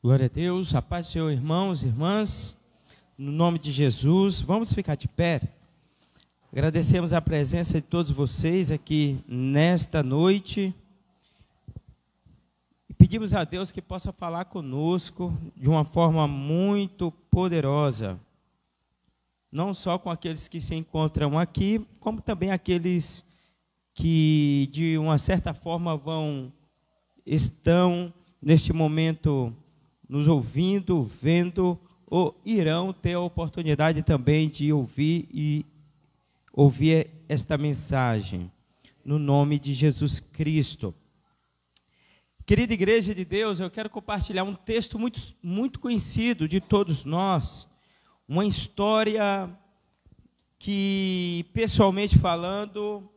Glória a Deus, a paz do Senhor, irmãos, irmãs, no nome de Jesus, vamos ficar de pé. Agradecemos a presença de todos vocês aqui nesta noite. E pedimos a Deus que possa falar conosco de uma forma muito poderosa. Não só com aqueles que se encontram aqui, como também aqueles que de uma certa forma vão estão neste momento nos ouvindo, vendo, ou irão ter a oportunidade também de ouvir e ouvir esta mensagem, no nome de Jesus Cristo. Querida Igreja de Deus, eu quero compartilhar um texto muito, muito conhecido de todos nós, uma história que, pessoalmente falando,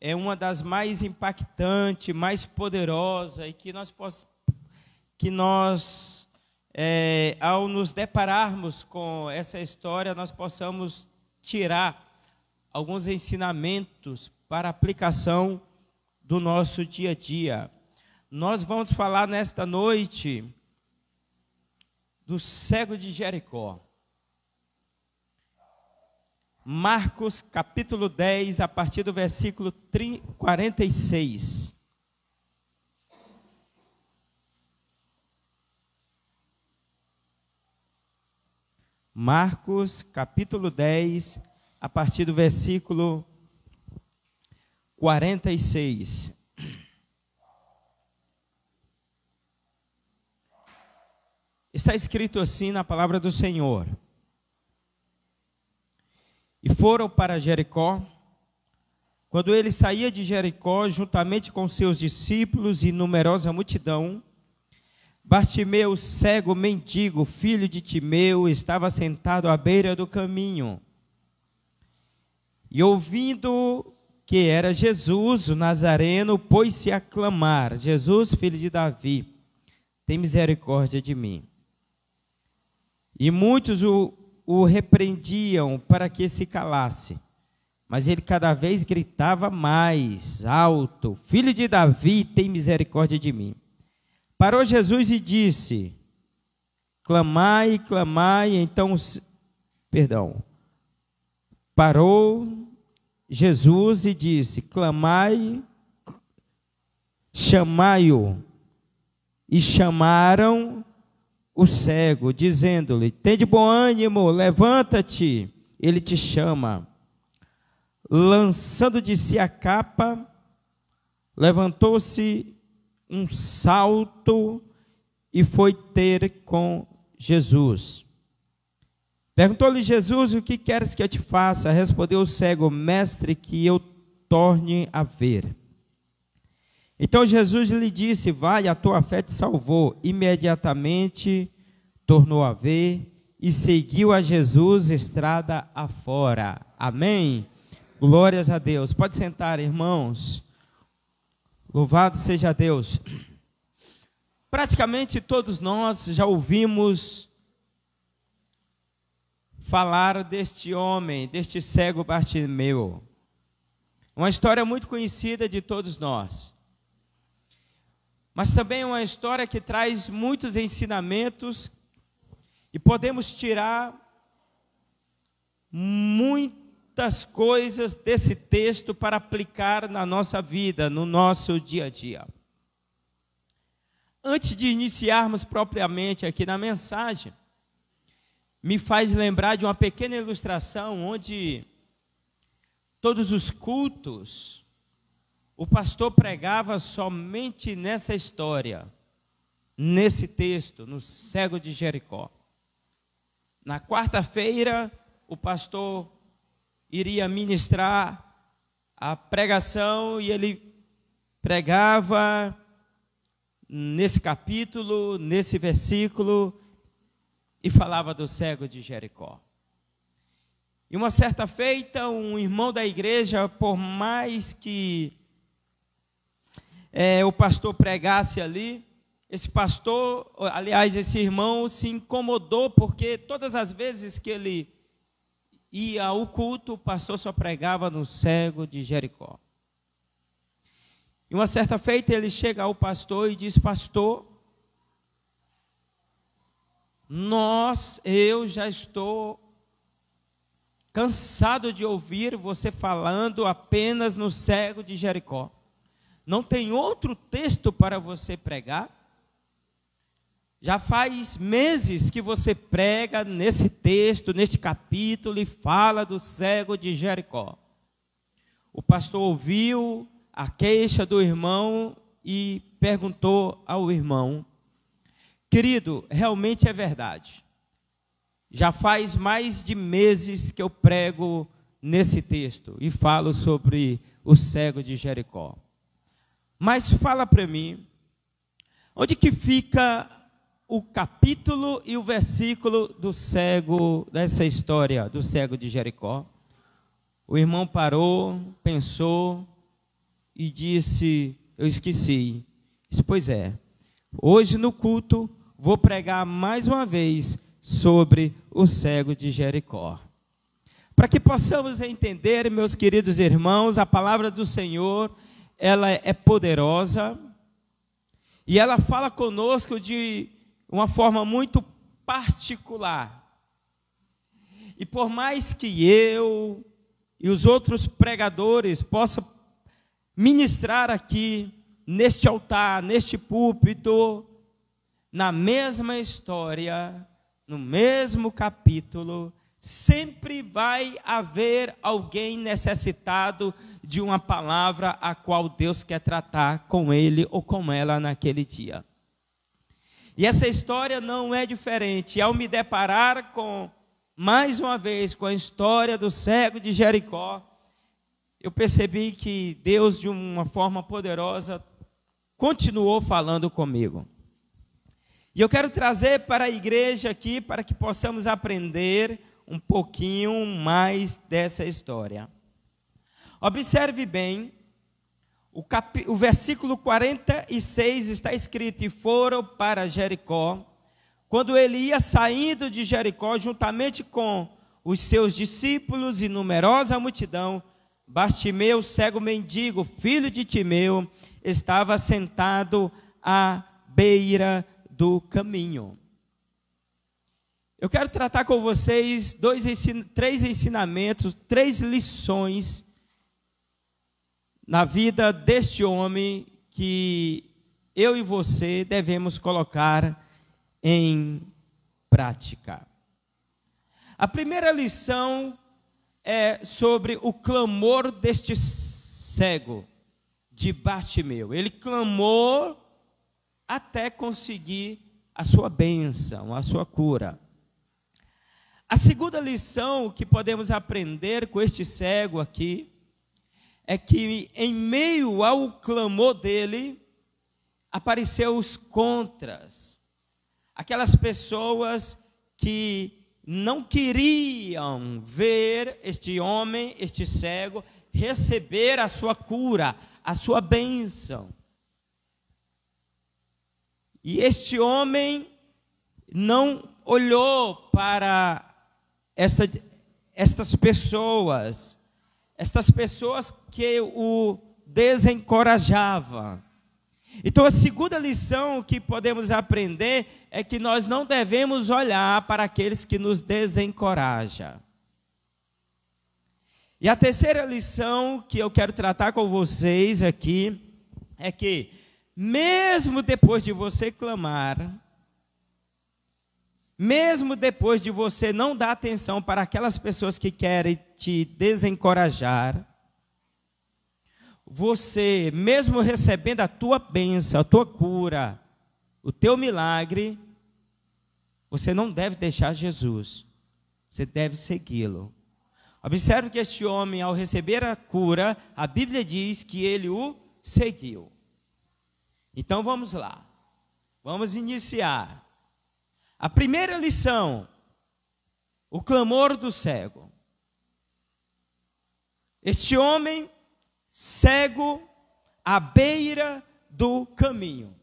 é uma das mais impactantes, mais poderosas e que nós, que nós é, ao nos depararmos com essa história, nós possamos tirar alguns ensinamentos para aplicação do nosso dia a dia. Nós vamos falar nesta noite do cego de Jericó. Marcos capítulo 10, a partir do versículo 46. Marcos, capítulo 10, a partir do versículo 46. Está escrito assim na palavra do Senhor. E foram para Jericó. Quando ele saía de Jericó, juntamente com seus discípulos e numerosa multidão, Bartimeu, cego mendigo, filho de Timeu, estava sentado à beira do caminho. E ouvindo que era Jesus, o Nazareno, pôs-se a clamar: Jesus, filho de Davi, tem misericórdia de mim. E muitos o, o repreendiam para que se calasse. Mas ele cada vez gritava mais alto: Filho de Davi, tem misericórdia de mim. Parou Jesus e disse: Clamai, clamai, então, perdão. Parou Jesus e disse: Clamai, chamai-o. E chamaram o cego, dizendo-lhe: Tende bom ânimo, levanta-te, ele te chama. Lançando de si a capa, levantou-se um salto e foi ter com Jesus. Perguntou-lhe Jesus: O que queres que eu te faça? Respondeu o cego: Mestre, que eu torne a ver. Então Jesus lhe disse: Vai, a tua fé te salvou. Imediatamente tornou a ver e seguiu a Jesus estrada afora. Amém? Glórias a Deus. Pode sentar, irmãos. Louvado seja Deus. Praticamente todos nós já ouvimos falar deste homem, deste cego Bartimeu. Uma história muito conhecida de todos nós. Mas também uma história que traz muitos ensinamentos e podemos tirar muito muitas coisas desse texto para aplicar na nossa vida, no nosso dia a dia. Antes de iniciarmos propriamente aqui na mensagem, me faz lembrar de uma pequena ilustração onde todos os cultos o pastor pregava somente nessa história, nesse texto, no cego de Jericó. Na quarta-feira, o pastor iria ministrar a pregação e ele pregava nesse capítulo, nesse versículo, e falava do cego de Jericó. E uma certa feita, um irmão da igreja, por mais que é, o pastor pregasse ali, esse pastor, aliás, esse irmão se incomodou, porque todas as vezes que ele ia ao culto, o pastor só pregava no cego de Jericó. E uma certa feita ele chega ao pastor e diz: Pastor, nós, eu já estou cansado de ouvir você falando apenas no cego de Jericó. Não tem outro texto para você pregar? Já faz meses que você prega nesse texto, neste capítulo, e fala do cego de Jericó. O pastor ouviu a queixa do irmão e perguntou ao irmão: Querido, realmente é verdade. Já faz mais de meses que eu prego nesse texto e falo sobre o cego de Jericó. Mas fala para mim, onde que fica o capítulo e o versículo do cego, dessa história do cego de Jericó? O irmão parou, pensou e disse: Eu esqueci. Disse, pois é, hoje no culto vou pregar mais uma vez sobre o cego de Jericó. Para que possamos entender, meus queridos irmãos, a palavra do Senhor ela é poderosa e ela fala conosco de uma forma muito particular. E por mais que eu e os outros pregadores possam ministrar aqui, neste altar, neste púlpito, na mesma história, no mesmo capítulo, sempre vai haver alguém necessitado de uma palavra a qual Deus quer tratar com ele ou com ela naquele dia. E essa história não é diferente. Ao me deparar com, mais uma vez, com a história do cego de Jericó, eu percebi que Deus, de uma forma poderosa, continuou falando comigo. E eu quero trazer para a igreja aqui, para que possamos aprender um pouquinho mais dessa história. Observe bem, o, cap... o versículo 46 está escrito: E foram para Jericó. Quando ele ia saindo de Jericó, juntamente com os seus discípulos e numerosa multidão, Bastimeu, cego mendigo, filho de Timeu, estava sentado à beira do caminho. Eu quero tratar com vocês dois, três ensinamentos, três lições na vida deste homem que eu e você devemos colocar em prática. A primeira lição é sobre o clamor deste cego de Bartimeu. Ele clamou até conseguir a sua bênção, a sua cura. A segunda lição que podemos aprender com este cego aqui é que em meio ao clamor dele, apareceu os contras. Aquelas pessoas que não queriam ver este homem, este cego, receber a sua cura, a sua bênção. E este homem não olhou para esta, estas pessoas, estas pessoas que o desencorajavam. Então, a segunda lição que podemos aprender é que nós não devemos olhar para aqueles que nos desencorajam. E a terceira lição que eu quero tratar com vocês aqui é que, mesmo depois de você clamar, mesmo depois de você não dar atenção para aquelas pessoas que querem te desencorajar, você, mesmo recebendo a tua bênção, a tua cura, o teu milagre, você não deve deixar Jesus, você deve segui-lo. Observe que este homem, ao receber a cura, a Bíblia diz que ele o seguiu. Então vamos lá, vamos iniciar. A primeira lição, o clamor do cego. Este homem cego à beira do caminho.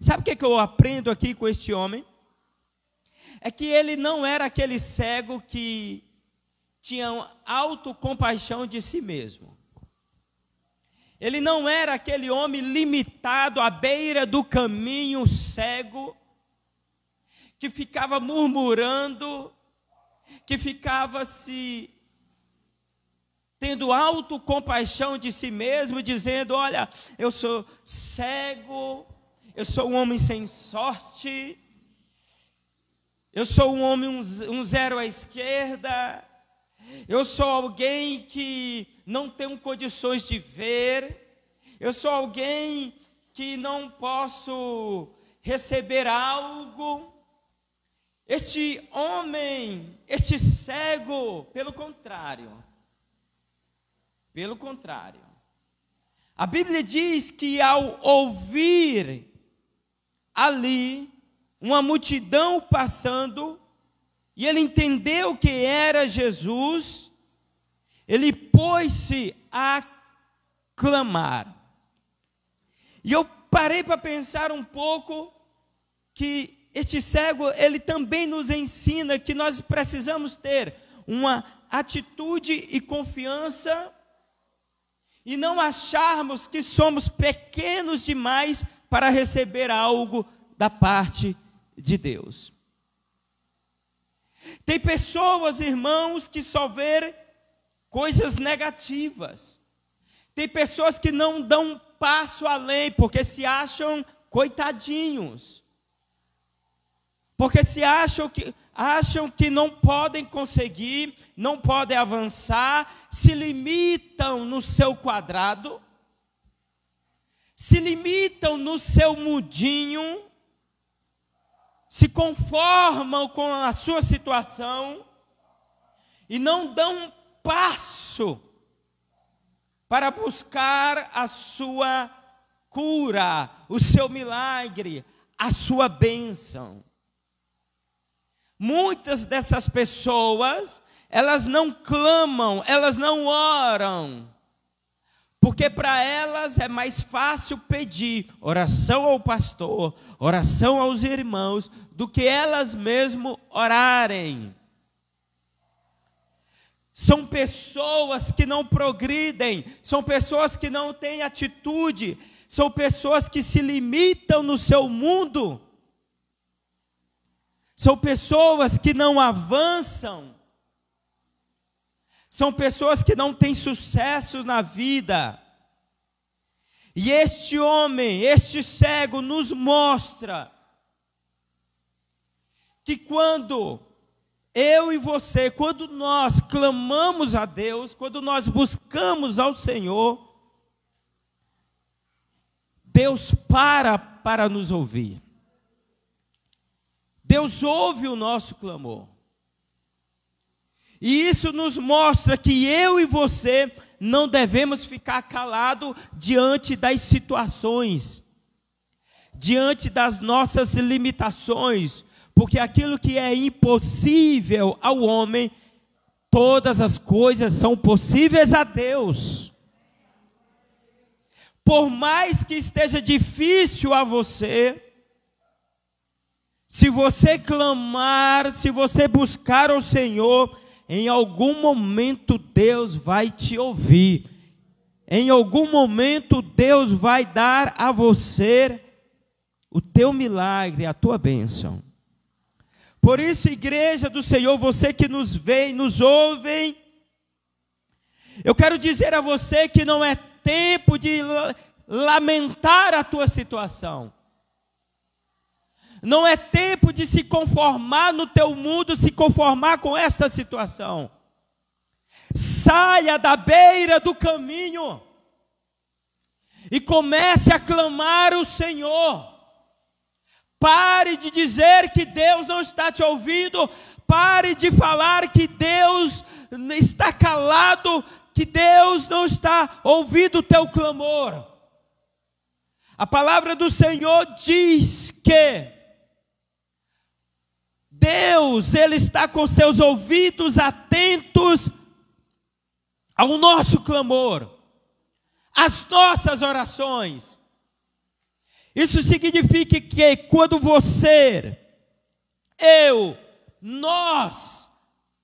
Sabe o que, que eu aprendo aqui com este homem? É que ele não era aquele cego que tinha autocompaixão de si mesmo. Ele não era aquele homem limitado à beira do caminho cego que ficava murmurando, que ficava se tendo autocompaixão de si mesmo, dizendo: Olha, eu sou cego, eu sou um homem sem sorte, eu sou um homem um, um zero à esquerda, eu sou alguém que não tenho condições de ver, eu sou alguém que não posso receber algo. Este homem, este cego, pelo contrário, pelo contrário, a Bíblia diz que ao ouvir ali uma multidão passando, e ele entendeu que era Jesus, ele pôs-se a clamar. E eu parei para pensar um pouco que este cego, ele também nos ensina que nós precisamos ter uma atitude e confiança e não acharmos que somos pequenos demais para receber algo da parte de Deus. Tem pessoas, irmãos, que só vê coisas negativas. Tem pessoas que não dão um passo além porque se acham coitadinhos. Porque se acham que, acham que não podem conseguir, não podem avançar, se limitam no seu quadrado, se limitam no seu mudinho, se conformam com a sua situação e não dão um passo para buscar a sua cura, o seu milagre, a sua bênção. Muitas dessas pessoas, elas não clamam, elas não oram, porque para elas é mais fácil pedir oração ao pastor, oração aos irmãos, do que elas mesmo orarem. São pessoas que não progridem, são pessoas que não têm atitude, são pessoas que se limitam no seu mundo, são pessoas que não avançam, são pessoas que não têm sucesso na vida. E este homem, este cego, nos mostra que quando eu e você, quando nós clamamos a Deus, quando nós buscamos ao Senhor, Deus para para nos ouvir. Deus ouve o nosso clamor. E isso nos mostra que eu e você não devemos ficar calado diante das situações, diante das nossas limitações, porque aquilo que é impossível ao homem, todas as coisas são possíveis a Deus. Por mais que esteja difícil a você, se você clamar, se você buscar ao Senhor, em algum momento Deus vai te ouvir. Em algum momento Deus vai dar a você o teu milagre, a tua bênção. Por isso, igreja do Senhor, você que nos vê e nos ouve, eu quero dizer a você que não é tempo de lamentar a tua situação. Não é tempo de se conformar no teu mundo, se conformar com esta situação. Saia da beira do caminho e comece a clamar o Senhor. Pare de dizer que Deus não está te ouvindo. Pare de falar que Deus está calado, que Deus não está ouvindo o teu clamor. A palavra do Senhor diz que Deus, Ele está com seus ouvidos atentos ao nosso clamor, às nossas orações. Isso significa que quando você, eu, nós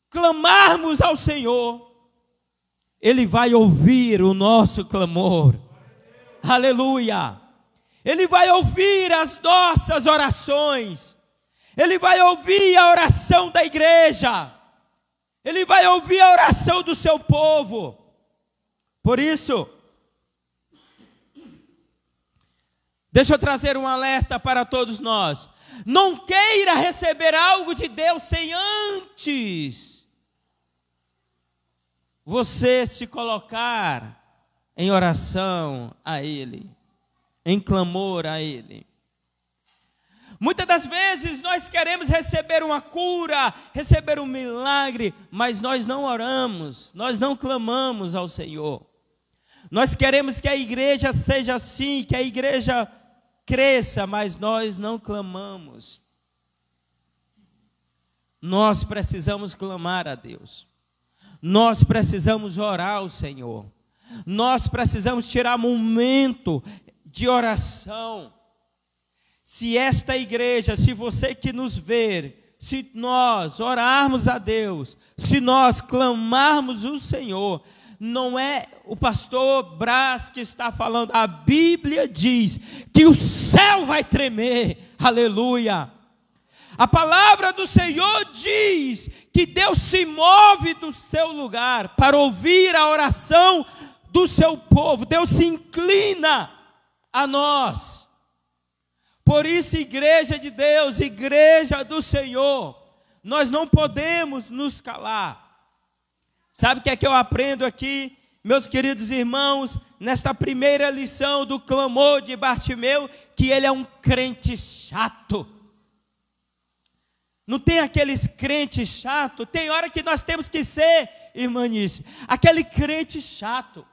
clamarmos ao Senhor, Ele vai ouvir o nosso clamor. Aleluia! Ele vai ouvir as nossas orações. Ele vai ouvir a oração da igreja. Ele vai ouvir a oração do seu povo. Por isso, deixa eu trazer um alerta para todos nós. Não queira receber algo de Deus sem antes você se colocar em oração a Ele, em clamor a Ele. Muitas das vezes nós queremos receber uma cura, receber um milagre, mas nós não oramos, nós não clamamos ao Senhor. Nós queremos que a igreja seja assim, que a igreja cresça, mas nós não clamamos. Nós precisamos clamar a Deus. Nós precisamos orar ao Senhor. Nós precisamos tirar momento de oração. Se esta igreja, se você que nos ver, se nós orarmos a Deus, se nós clamarmos o Senhor, não é o pastor Brás que está falando, a Bíblia diz que o céu vai tremer, aleluia. A palavra do Senhor diz que Deus se move do seu lugar para ouvir a oração do seu povo, Deus se inclina a nós. Por isso, igreja de Deus, igreja do Senhor, nós não podemos nos calar. Sabe o que é que eu aprendo aqui, meus queridos irmãos, nesta primeira lição do clamor de Bartimeu, que ele é um crente chato. Não tem aqueles crentes chato, tem hora que nós temos que ser, irmãnice, aquele crente chato.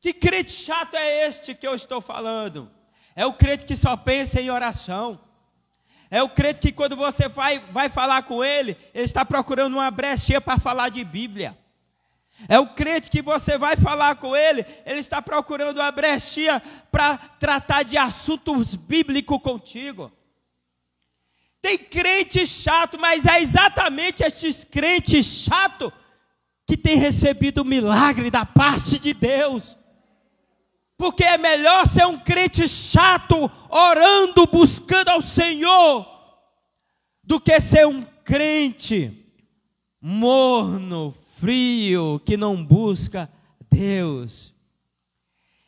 Que crente chato é este que eu estou falando? É o crente que só pensa em oração. É o crente que quando você vai, vai falar com ele, ele está procurando uma brechinha para falar de Bíblia. É o crente que você vai falar com ele, ele está procurando uma brechinha para tratar de assuntos bíblicos contigo. Tem crente chato, mas é exatamente estes crentes chato que tem recebido o milagre da parte de Deus. Porque é melhor ser um crente chato, orando, buscando ao Senhor, do que ser um crente morno, frio, que não busca Deus.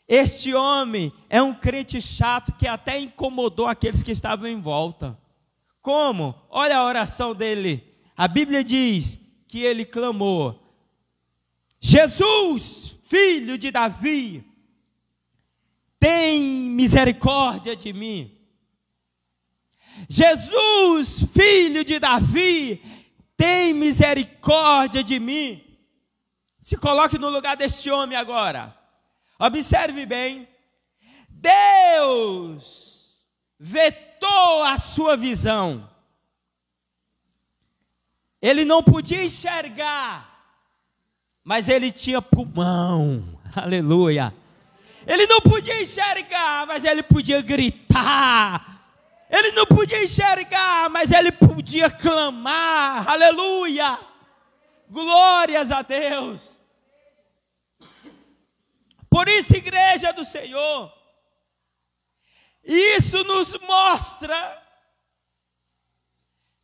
Este homem é um crente chato que até incomodou aqueles que estavam em volta. Como? Olha a oração dele. A Bíblia diz que ele clamou: Jesus, filho de Davi, tem misericórdia de mim. Jesus, filho de Davi, tem misericórdia de mim. Se coloque no lugar deste homem agora. Observe bem. Deus vetou a sua visão. Ele não podia enxergar, mas ele tinha pulmão. Aleluia. Ele não podia enxergar, mas ele podia gritar. Ele não podia enxergar, mas ele podia clamar. Aleluia! Glórias a Deus. Por isso, igreja do Senhor, isso nos mostra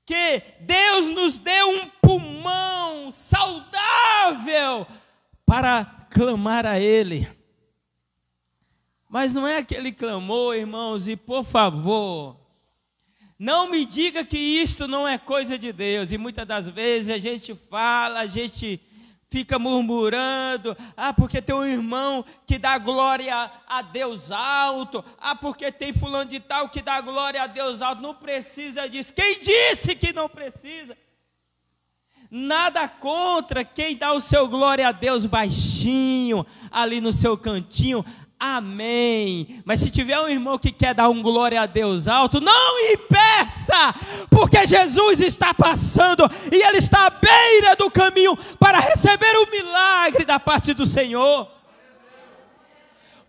que Deus nos deu um pulmão saudável para clamar a Ele. Mas não é aquele clamor, irmãos, e por favor, não me diga que isto não é coisa de Deus. E muitas das vezes a gente fala, a gente fica murmurando, ah, porque tem um irmão que dá glória a Deus alto, ah, porque tem fulano de tal que dá glória a Deus alto, não precisa disso. Quem disse que não precisa? Nada contra quem dá o seu glória a Deus baixinho, ali no seu cantinho. Amém. Mas se tiver um irmão que quer dar um glória a Deus alto, não impeça, porque Jesus está passando e ele está à beira do caminho para receber o milagre da parte do Senhor.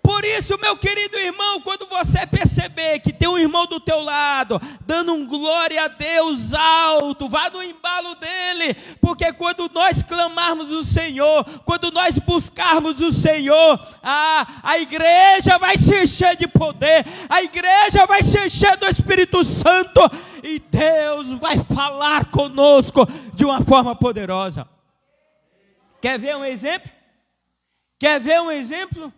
Por isso, meu querido irmão, quando você perceber que tem um irmão do teu lado, dando um glória a Deus alto, vá no embalo dele, porque quando nós clamarmos o Senhor, quando nós buscarmos o Senhor, ah, a igreja vai se encher de poder, a igreja vai se encher do Espírito Santo, e Deus vai falar conosco de uma forma poderosa. Quer ver um exemplo? Quer ver um exemplo?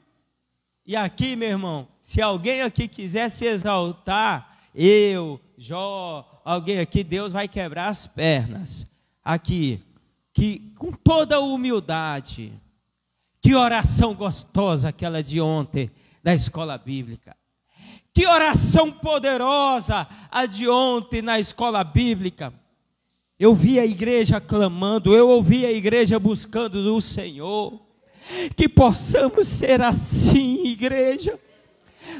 E aqui, meu irmão, se alguém aqui quiser se exaltar, eu, Jó, alguém aqui, Deus vai quebrar as pernas. Aqui, que com toda humildade, que oração gostosa aquela de ontem da escola bíblica. Que oração poderosa a de ontem na escola bíblica. Eu vi a igreja clamando, eu ouvi a igreja buscando o Senhor. Que possamos ser assim, igreja.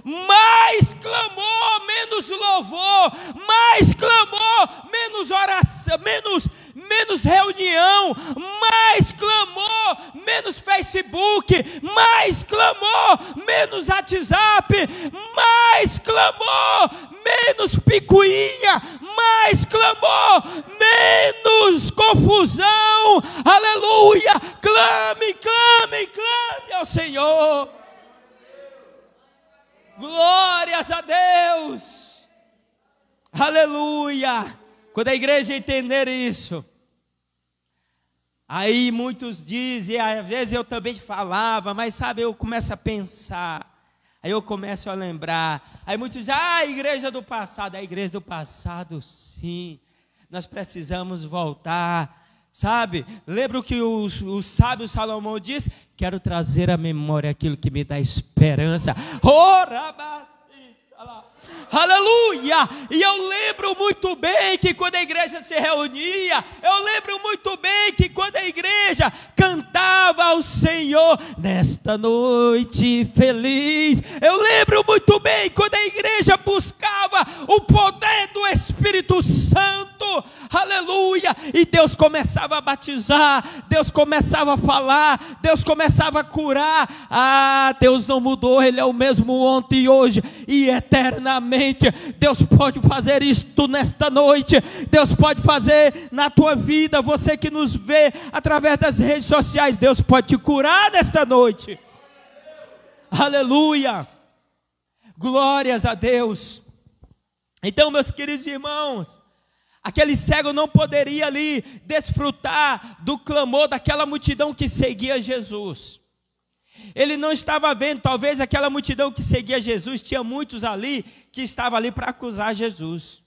Mais clamor, menos louvor, mais clamor, menos oração, menos, menos reunião, mais clamor, menos Facebook, mais clamor, menos WhatsApp, mais clamor, menos picuinha, mais clamor, menos confusão, aleluia, clame, clame, clame ao Senhor, glórias a Deus, aleluia, quando a igreja entender isso, aí muitos dizem, às vezes eu também falava, mas sabe, eu começo a pensar, Aí eu começo a lembrar. Aí muitos dizem, ah, a igreja do passado. A igreja do passado, sim. Nós precisamos voltar. Sabe? Lembra o que o, o sábio Salomão disse? Quero trazer à memória aquilo que me dá esperança. Ora, Aleluia! E eu lembro muito bem que quando a igreja se reunia, eu lembro muito bem que quando a igreja cantava ao Senhor nesta noite feliz, eu lembro muito bem quando a igreja buscava o poder do Espírito Santo. Aleluia! E Deus começava a batizar, Deus começava a falar, Deus começava a curar. Ah, Deus não mudou, Ele é o mesmo ontem e hoje e eternamente Deus pode fazer isto nesta noite. Deus pode fazer na tua vida. Você que nos vê através das redes sociais, Deus pode te curar nesta noite. Aleluia. Glórias a Deus. Então, meus queridos irmãos, aquele cego não poderia ali desfrutar do clamor daquela multidão que seguia Jesus. Ele não estava vendo, talvez aquela multidão que seguia Jesus, tinha muitos ali que estavam ali para acusar Jesus.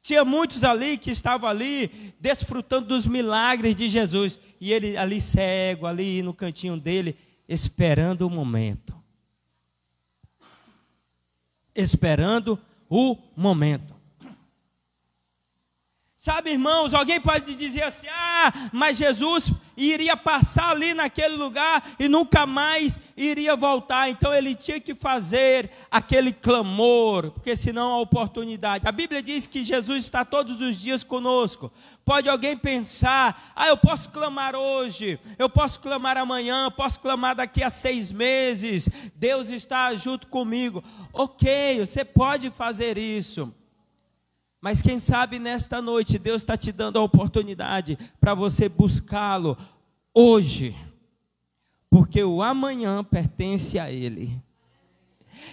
Tinha muitos ali que estavam ali desfrutando dos milagres de Jesus. E ele ali cego, ali no cantinho dele, esperando o momento. Esperando o momento. Sabe, irmãos, alguém pode dizer assim: ah, mas Jesus iria passar ali naquele lugar e nunca mais iria voltar. Então ele tinha que fazer aquele clamor, porque senão a oportunidade. A Bíblia diz que Jesus está todos os dias conosco. Pode alguém pensar: ah, eu posso clamar hoje, eu posso clamar amanhã, posso clamar daqui a seis meses. Deus está junto comigo. Ok, você pode fazer isso. Mas quem sabe nesta noite Deus está te dando a oportunidade para você buscá-lo hoje, porque o amanhã pertence a Ele.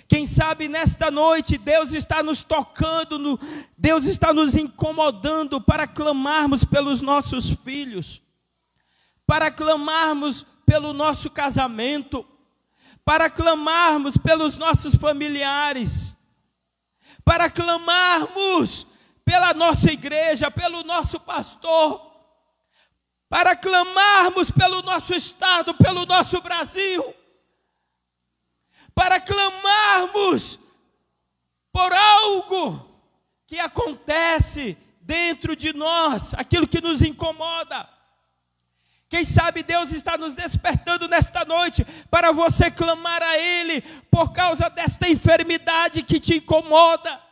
Quem sabe nesta noite Deus está nos tocando, no, Deus está nos incomodando para clamarmos pelos nossos filhos, para clamarmos pelo nosso casamento, para clamarmos pelos nossos familiares, para clamarmos pela nossa igreja, pelo nosso pastor, para clamarmos pelo nosso Estado, pelo nosso Brasil, para clamarmos por algo que acontece dentro de nós, aquilo que nos incomoda. Quem sabe Deus está nos despertando nesta noite para você clamar a Ele por causa desta enfermidade que te incomoda.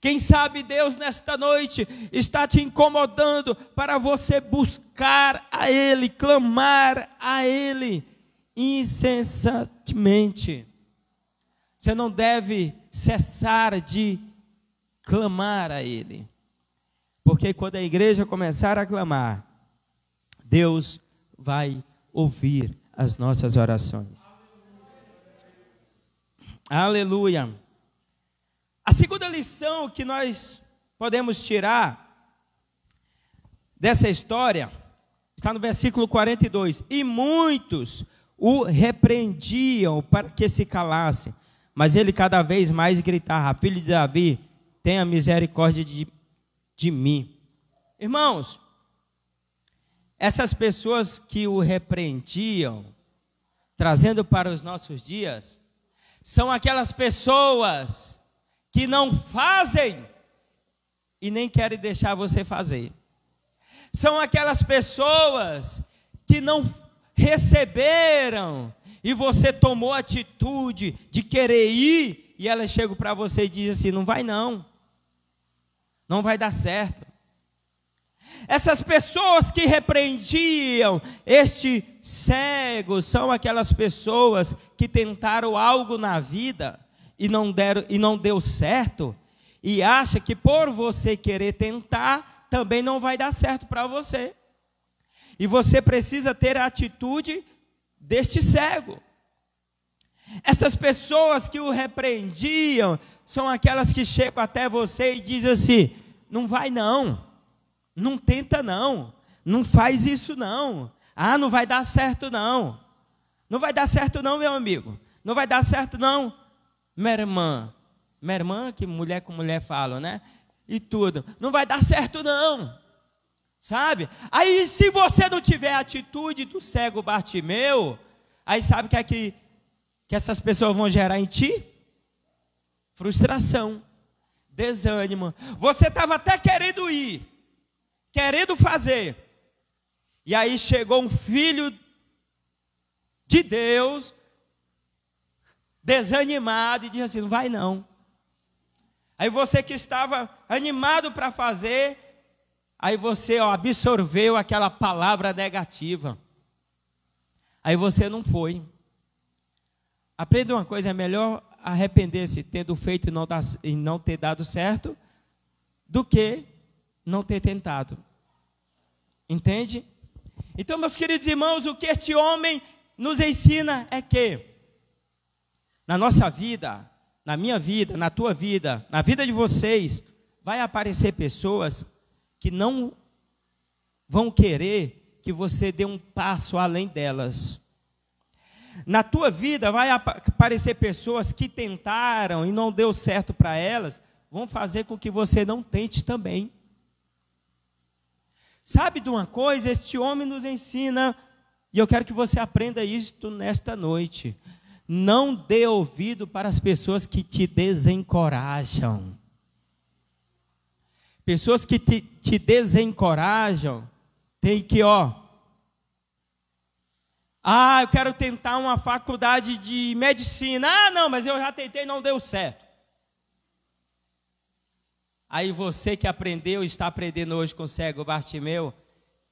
Quem sabe Deus nesta noite está te incomodando para você buscar a Ele, clamar a Ele incessantemente. Você não deve cessar de clamar a Ele. Porque quando a igreja começar a clamar, Deus vai ouvir as nossas orações. Aleluia. A segunda lição que nós podemos tirar dessa história está no versículo 42. E muitos o repreendiam para que se calasse, mas ele cada vez mais gritava: Filho de Davi, tenha misericórdia de, de mim. Irmãos, essas pessoas que o repreendiam, trazendo para os nossos dias, são aquelas pessoas que não fazem e nem querem deixar você fazer. São aquelas pessoas que não receberam e você tomou a atitude de querer ir e ela chega para você e diz assim: não vai não, não vai dar certo. Essas pessoas que repreendiam este cego são aquelas pessoas que tentaram algo na vida e não deram e não deu certo e acha que por você querer tentar também não vai dar certo para você. E você precisa ter a atitude deste cego. Essas pessoas que o repreendiam são aquelas que chegam até você e dizem assim: não vai não. Não tenta não. Não faz isso não. Ah, não vai dar certo não. Não vai dar certo não, meu amigo. Não vai dar certo não. Minha irmã. Minha irmã, que mulher com mulher falam, né? E tudo. Não vai dar certo não. Sabe? Aí se você não tiver a atitude do cego Bartimeu, aí sabe o que é que, que essas pessoas vão gerar em ti? Frustração, desânimo. Você estava até querendo ir, querendo fazer. E aí chegou um filho de Deus, desanimado, e disse assim: não vai não. Aí você que estava animado para fazer, aí você ó, absorveu aquela palavra negativa. Aí você não foi. Aprenda uma coisa: é melhor arrepender-se tendo feito e não, dar, e não ter dado certo, do que não ter tentado. Entende? Então, meus queridos irmãos, o que este homem nos ensina é que, na nossa vida, na minha vida, na tua vida, na vida de vocês, vai aparecer pessoas que não vão querer que você dê um passo além delas. Na tua vida vai aparecer pessoas que tentaram e não deu certo para elas, vão fazer com que você não tente também. Sabe de uma coisa? Este homem nos ensina, e eu quero que você aprenda isto nesta noite. Não dê ouvido para as pessoas que te desencorajam. Pessoas que te, te desencorajam, tem que, ó. Ah, eu quero tentar uma faculdade de medicina. Ah, não, mas eu já tentei, não deu certo. Aí você que aprendeu, está aprendendo hoje com o cego Bartimeu,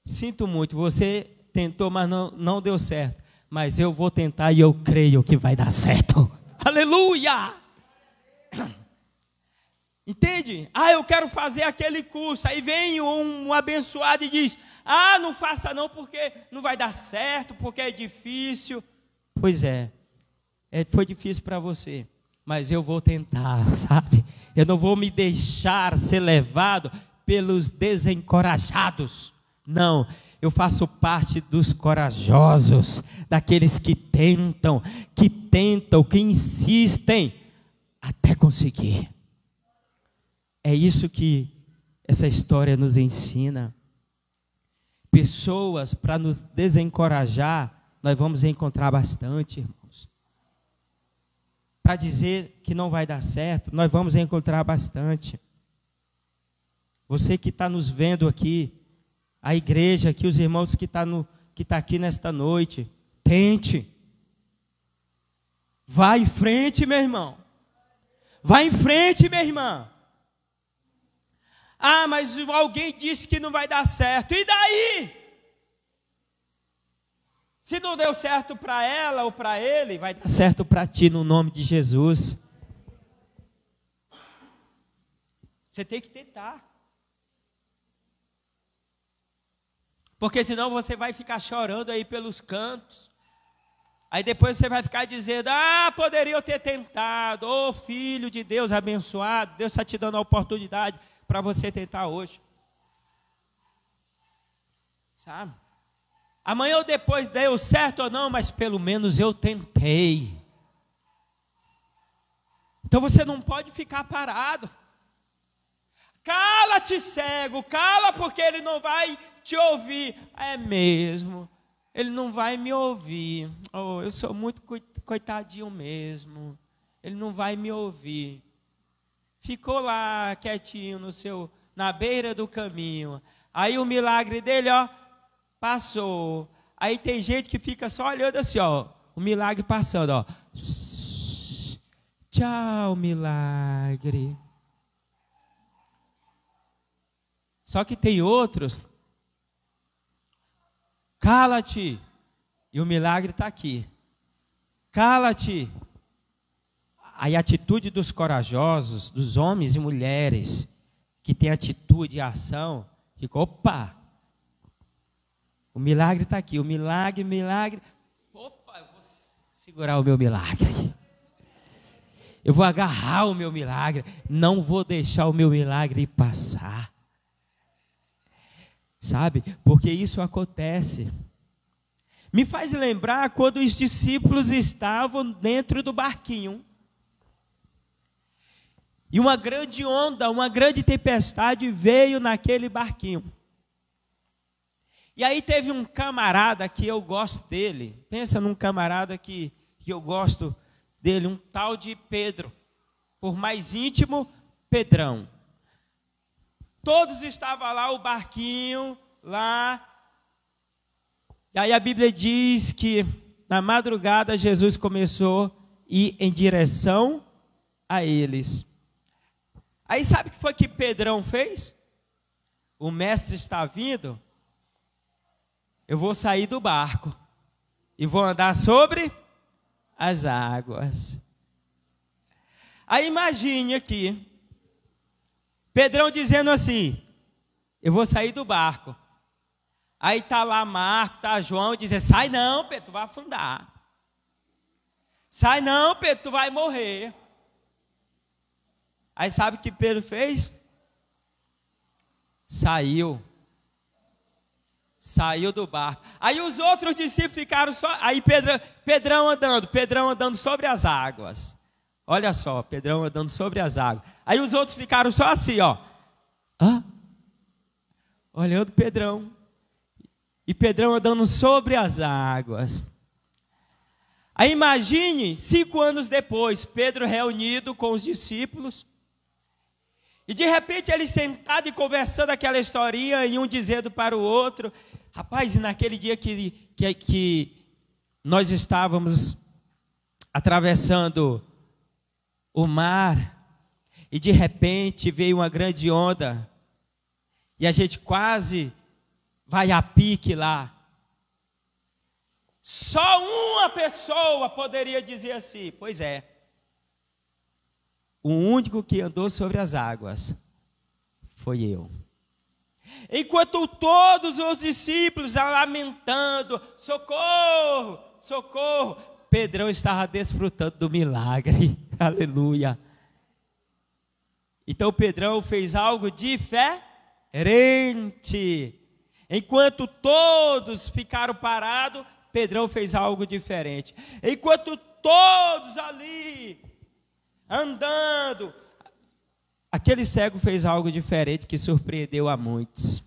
sinto muito, você tentou, mas não, não deu certo. Mas eu vou tentar e eu creio que vai dar certo. Aleluia! Entende? Ah, eu quero fazer aquele curso. Aí vem um, um abençoado e diz: Ah, não faça não, porque não vai dar certo, porque é difícil. Pois é, é foi difícil para você mas eu vou tentar, sabe? Eu não vou me deixar ser levado pelos desencorajados. Não, eu faço parte dos corajosos, daqueles que tentam, que tentam, que insistem até conseguir. É isso que essa história nos ensina. Pessoas para nos desencorajar, nós vamos encontrar bastante, irmão para dizer que não vai dar certo, nós vamos encontrar bastante. Você que está nos vendo aqui, a igreja aqui, os irmãos que estão tá que tá aqui nesta noite, tente. Vá em frente, meu irmão. Vá em frente, minha irmã. Ah, mas alguém disse que não vai dar certo. E daí? Se não deu certo para ela ou para ele, vai dar certo para ti no nome de Jesus. Você tem que tentar. Porque senão você vai ficar chorando aí pelos cantos. Aí depois você vai ficar dizendo: Ah, poderia eu ter tentado. Ô oh, filho de Deus abençoado, Deus está te dando a oportunidade para você tentar hoje. Sabe? Amanhã ou depois deu certo ou não, mas pelo menos eu tentei. Então você não pode ficar parado. Cala-te, cego, cala, porque ele não vai te ouvir. É mesmo, ele não vai me ouvir. Oh, eu sou muito coitadinho mesmo. Ele não vai me ouvir. Ficou lá quietinho no seu, na beira do caminho. Aí o milagre dele, ó, passou. Aí tem gente que fica só olhando assim, ó, o milagre passando, ó. Tchau, milagre. Só que tem outros. Cala-te. E o milagre está aqui. Cala-te. A atitude dos corajosos, dos homens e mulheres que têm atitude e ação, fica, opa, o milagre está aqui. O milagre, milagre. Opa, eu vou segurar o meu milagre. Eu vou agarrar o meu milagre. Não vou deixar o meu milagre passar sabe? Porque isso acontece. Me faz lembrar quando os discípulos estavam dentro do barquinho. E uma grande onda, uma grande tempestade veio naquele barquinho. E aí teve um camarada que eu gosto dele. Pensa num camarada que, que eu gosto dele, um tal de Pedro. Por mais íntimo, Pedrão. Todos estavam lá, o barquinho, lá. E aí a Bíblia diz que na madrugada Jesus começou a ir em direção a eles. Aí sabe o que foi que Pedrão fez? O mestre está vindo, eu vou sair do barco e vou andar sobre as águas. Aí imagine aqui, Pedrão dizendo assim: Eu vou sair do barco. Aí tá lá Marco, tá João, dizendo: Sai não, Pedro, tu vai afundar. Sai não, Pedro, tu vai morrer. Aí sabe o que Pedro fez? Saiu. Saiu do barco. Aí os outros discípulos ficaram só. Aí Pedro, Pedrão andando, Pedrão andando sobre as águas. Olha só, Pedrão andando sobre as águas. Aí os outros ficaram só assim, ó. Hã? Olhando Pedrão. E Pedrão andando sobre as águas. Aí imagine, cinco anos depois, Pedro reunido com os discípulos. E de repente ele sentado e conversando aquela historinha, e um dizendo para o outro: Rapaz, naquele dia que, que, que nós estávamos atravessando o mar, e de repente veio uma grande onda, e a gente quase vai a pique lá. Só uma pessoa poderia dizer assim: Pois é, o único que andou sobre as águas foi eu. Enquanto todos os discípulos lamentando, socorro, socorro, Pedrão estava desfrutando do milagre. Aleluia. Então Pedrão fez algo diferente. Enquanto todos ficaram parados, Pedrão fez algo diferente. Enquanto todos ali andando, aquele cego fez algo diferente que surpreendeu a muitos.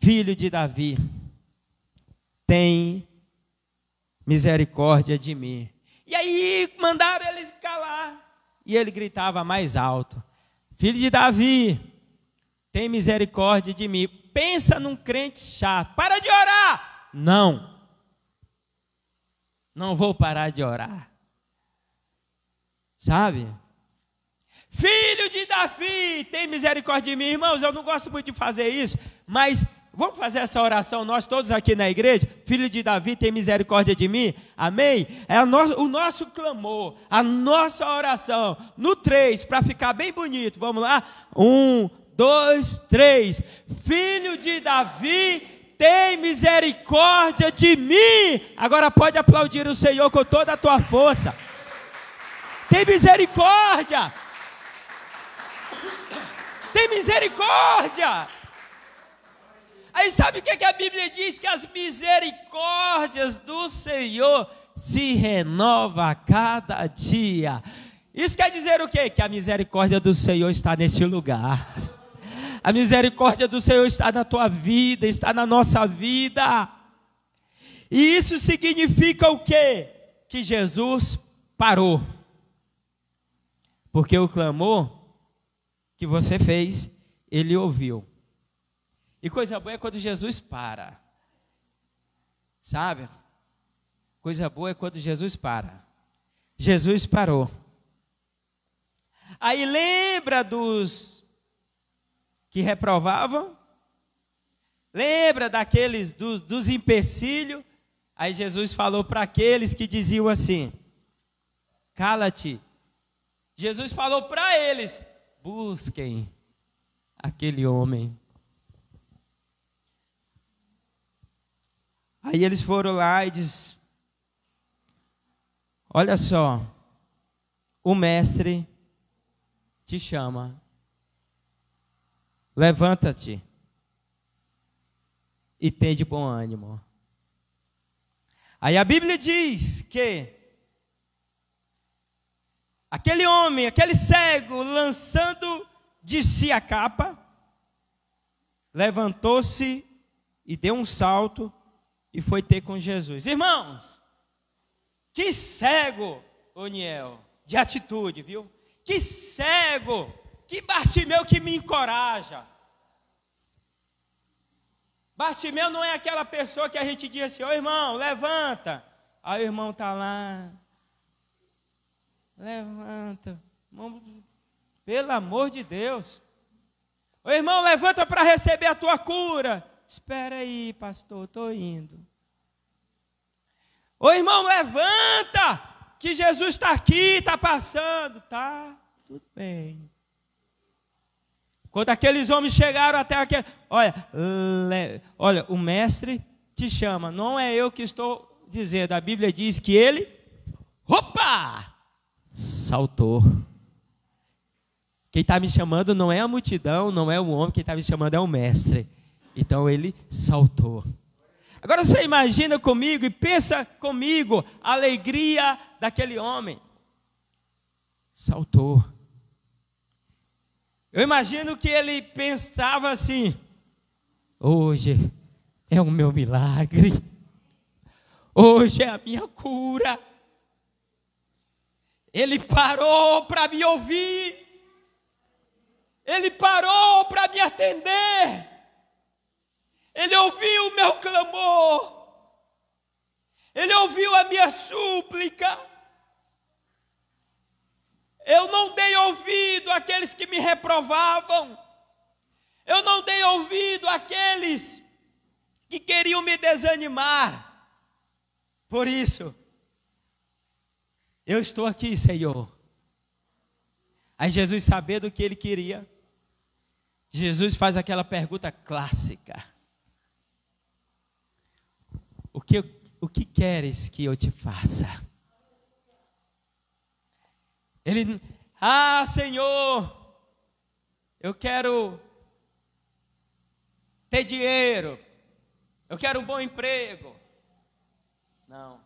Filho de Davi, tem misericórdia de mim. E aí mandaram eles calar. E ele gritava mais alto: Filho de Davi, tem misericórdia de mim. Pensa num crente chato. Para de orar! Não. Não vou parar de orar. Sabe? Filho de Davi, tem misericórdia de mim, irmãos. Eu não gosto muito de fazer isso, mas Vamos fazer essa oração, nós todos aqui na igreja. Filho de Davi, tem misericórdia de mim. Amém? É no, o nosso clamor, a nossa oração. No 3, para ficar bem bonito. Vamos lá? Um, dois, três. Filho de Davi, tem misericórdia de mim. Agora pode aplaudir o Senhor com toda a tua força. Tem misericórdia. Tem misericórdia. Aí sabe o que, que a Bíblia diz? Que as misericórdias do Senhor se renova a cada dia. Isso quer dizer o quê? Que a misericórdia do Senhor está neste lugar. A misericórdia do Senhor está na tua vida, está na nossa vida. E isso significa o quê? Que Jesus parou. Porque o clamor que você fez, ele ouviu. E coisa boa é quando Jesus para. Sabe? Coisa boa é quando Jesus para. Jesus parou. Aí lembra dos que reprovavam? Lembra daqueles dos, dos empecilhos? Aí Jesus falou para aqueles que diziam assim: Cala-te. Jesus falou para eles: Busquem aquele homem Aí eles foram lá e diz: Olha só, o mestre te chama. Levanta-te e tem de bom ânimo. Aí a Bíblia diz que aquele homem, aquele cego, lançando de si a capa, levantou-se e deu um salto e foi ter com Jesus. Irmãos, que cego, Oniel, de atitude, viu? Que cego, que Bartimeu que me encoraja. Bartimeu não é aquela pessoa que a gente diz assim, ô oh, irmão, levanta. Aí o irmão está lá. Levanta. Pelo amor de Deus. Ô irmão, levanta para receber a tua cura. Espera aí, pastor, estou indo. Ô irmão, levanta, que Jesus está aqui, está passando. Tá, tudo bem. Quando aqueles homens chegaram até aquele. Olha, le, olha, o mestre te chama. Não é eu que estou dizendo. A Bíblia diz que ele. Opa! Saltou. Quem está me chamando não é a multidão, não é o homem, quem está me chamando é o mestre. Então ele saltou. Agora você imagina comigo e pensa comigo a alegria daquele homem. Saltou. Eu imagino que ele pensava assim: hoje é o meu milagre, hoje é a minha cura. Ele parou para me ouvir, ele parou para me atender. Ele ouviu o meu clamor. Ele ouviu a minha súplica. Eu não dei ouvido àqueles que me reprovavam. Eu não dei ouvido àqueles que queriam me desanimar. Por isso, eu estou aqui, Senhor. Aí Jesus, sabendo o que ele queria, Jesus faz aquela pergunta clássica: o que, o que queres que eu te faça? Ele, ah, Senhor, eu quero ter dinheiro, eu quero um bom emprego. Não.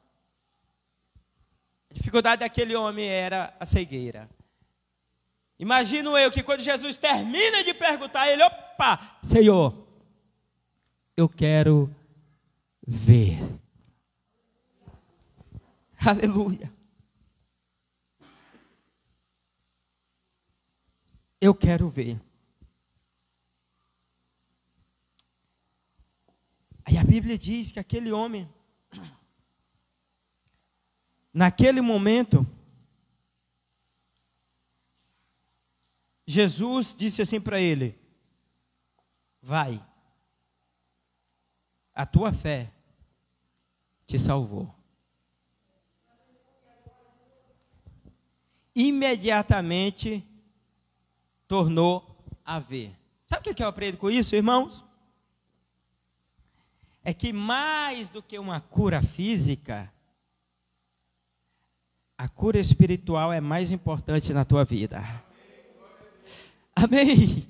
A dificuldade daquele homem era a cegueira. Imagino eu que quando Jesus termina de perguntar, ele, opa, Senhor, eu quero ver. Aleluia. Eu quero ver. Aí a Bíblia diz que aquele homem, naquele momento, Jesus disse assim para ele: Vai a tua fé te salvou. Imediatamente tornou a ver. Sabe o que eu aprendo com isso, irmãos? É que mais do que uma cura física, a cura espiritual é mais importante na tua vida. Amém.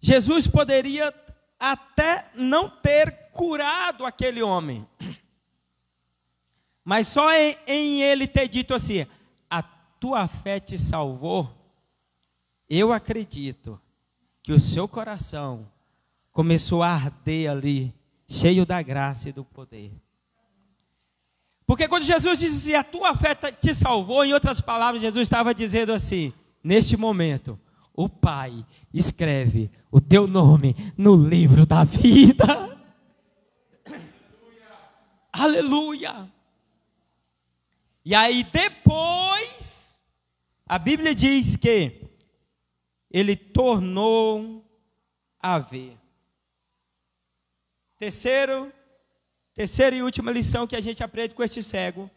Jesus poderia até não ter curado aquele homem, mas só em, em, ele ter dito assim: a tua fé te salvou. Eu acredito que o seu coração começou a arder ali, cheio da graça e do poder. Porque quando Jesus disse assim, a tua fé te salvou, em outras palavras, Jesus estava dizendo assim: neste momento, o Pai escreve o teu nome no livro da vida. Aleluia. Aleluia. E aí depois, a Bíblia diz que ele tornou a ver. Terceiro, terceira e última lição que a gente aprende com este cego.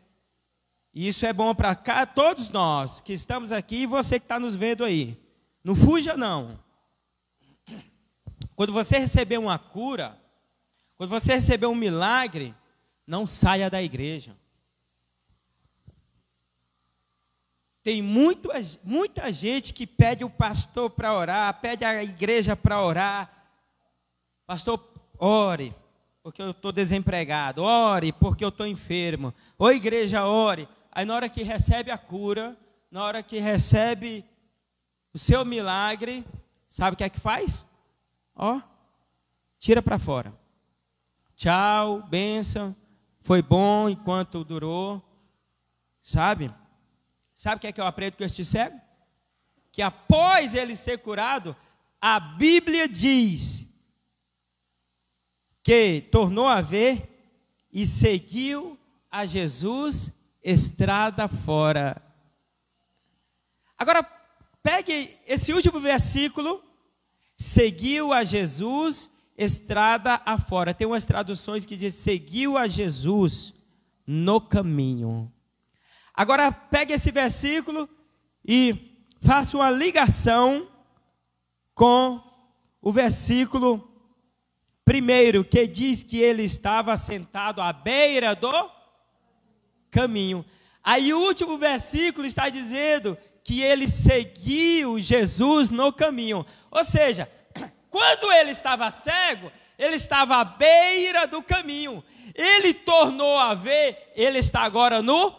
E isso é bom para todos nós que estamos aqui e você que está nos vendo aí. Não fuja, não. Quando você receber uma cura, quando você receber um milagre, não saia da igreja. Tem muito, muita gente que pede o pastor para orar, pede a igreja para orar. Pastor, ore, porque eu estou desempregado. Ore, porque eu estou enfermo. Ô igreja, ore. Aí na hora que recebe a cura, na hora que recebe o seu milagre, sabe o que é que faz? Ó, tira para fora. Tchau, bênção, foi bom enquanto durou. Sabe? Sabe o que é que eu aprendo com este cego? Que após ele ser curado, a Bíblia diz que tornou a ver e seguiu a Jesus estrada fora. Agora, Pegue esse último versículo, seguiu a Jesus estrada afora. Tem umas traduções que diz seguiu a Jesus no caminho. Agora pegue esse versículo e faça uma ligação com o versículo primeiro, que diz que ele estava sentado à beira do caminho. Aí o último versículo está dizendo que ele seguiu Jesus no caminho. Ou seja, quando ele estava cego, ele estava à beira do caminho. Ele tornou a ver, ele está agora no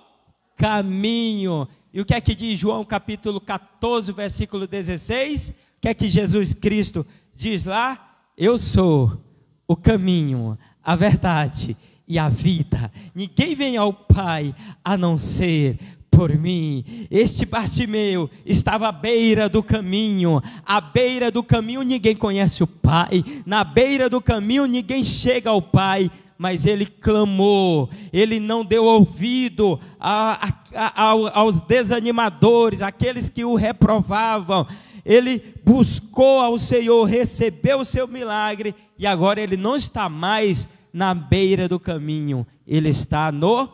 caminho. E o que é que diz João capítulo 14, versículo 16? O que é que Jesus Cristo diz lá? Eu sou o caminho, a verdade e a vida. Ninguém vem ao Pai a não ser por mim. Este Bartimeu estava à beira do caminho. À beira do caminho ninguém conhece o Pai. Na beira do caminho ninguém chega ao Pai. Mas ele clamou, ele não deu ouvido a, a, a, aos desanimadores, aqueles que o reprovavam. Ele buscou ao Senhor, recebeu o seu milagre e agora ele não está mais na beira do caminho, ele está no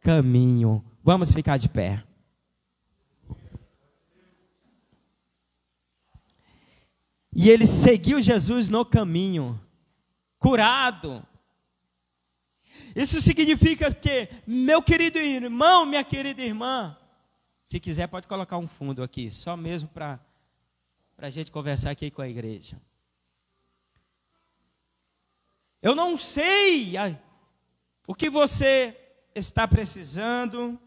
caminho. Vamos ficar de pé. E ele seguiu Jesus no caminho, curado. Isso significa que, meu querido irmão, minha querida irmã, se quiser pode colocar um fundo aqui, só mesmo para a gente conversar aqui com a igreja. Eu não sei o que você está precisando,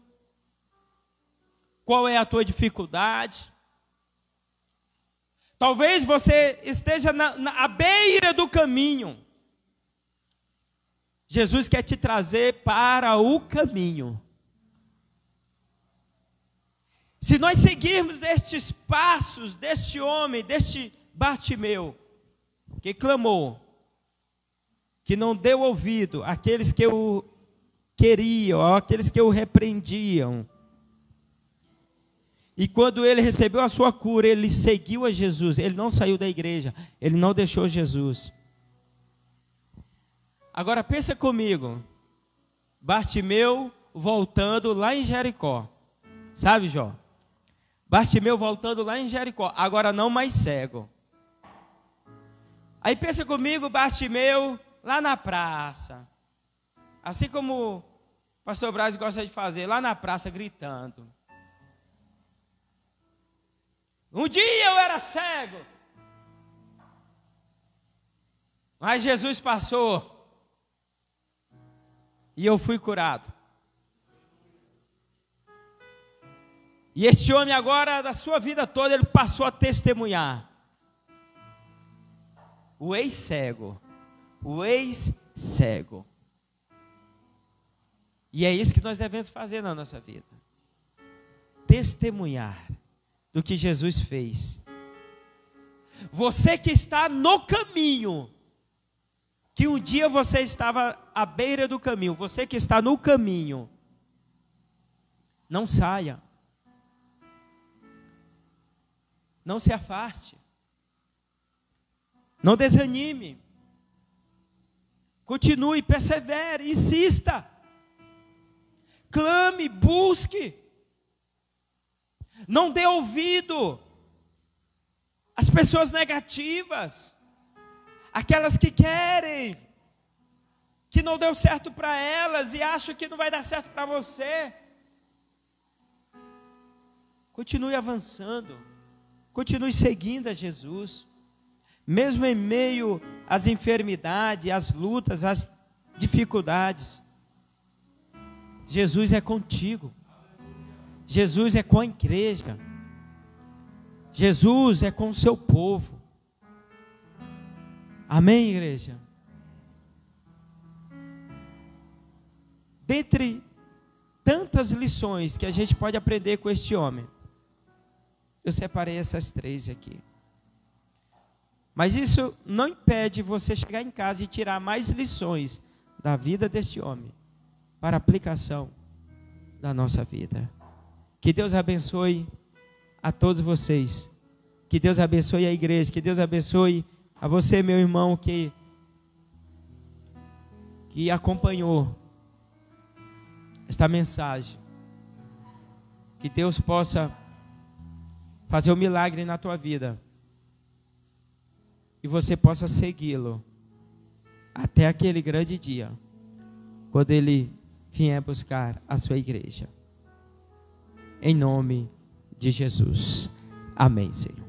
qual é a tua dificuldade. Talvez você esteja na, na à beira do caminho. Jesus quer te trazer para o caminho. Se nós seguirmos estes passos deste homem, deste Bartimeu, que clamou, que não deu ouvido àqueles que o queriam, àqueles que o repreendiam, E quando ele recebeu a sua cura, ele seguiu a Jesus. Ele não saiu da igreja. Ele não deixou Jesus. Agora pensa comigo. Bartimeu voltando lá em Jericó. Sabe, Jó? Bartimeu voltando lá em Jericó. Agora não mais cego. Aí pensa comigo, Bartimeu, lá na praça. Assim como o pastor Braz gosta de fazer, lá na praça gritando. Um dia eu era cego. Mas Jesus passou. E eu fui curado. E este homem agora, da sua vida toda, ele passou a testemunhar. O ex-cego. O ex-cego. E é isso que nós devemos fazer na nossa vida. Testemunhar do que Jesus fez. Você que está no caminho, que um dia você estava à beira do caminho, você que está no caminho, não saia. Não se afaste. Não desanime. Continue, persevere, insista. Clame, busque. Não dê ouvido às pessoas negativas, aquelas que querem, que não deu certo para elas e acham que não vai dar certo para você. Continue avançando, continue seguindo a Jesus, mesmo em meio às enfermidades, às lutas, às dificuldades. Jesus é contigo. Jesus é com a igreja. Jesus é com o seu povo. Amém, igreja? Dentre tantas lições que a gente pode aprender com este homem, eu separei essas três aqui. Mas isso não impede você chegar em casa e tirar mais lições da vida deste homem para aplicação da nossa vida. Que Deus abençoe a todos vocês. Que Deus abençoe a igreja. Que Deus abençoe a você, meu irmão, que, que acompanhou esta mensagem. Que Deus possa fazer um milagre na tua vida. E você possa segui-lo até aquele grande dia, quando ele vier buscar a sua igreja em nome de Jesus. Amém, Senhor.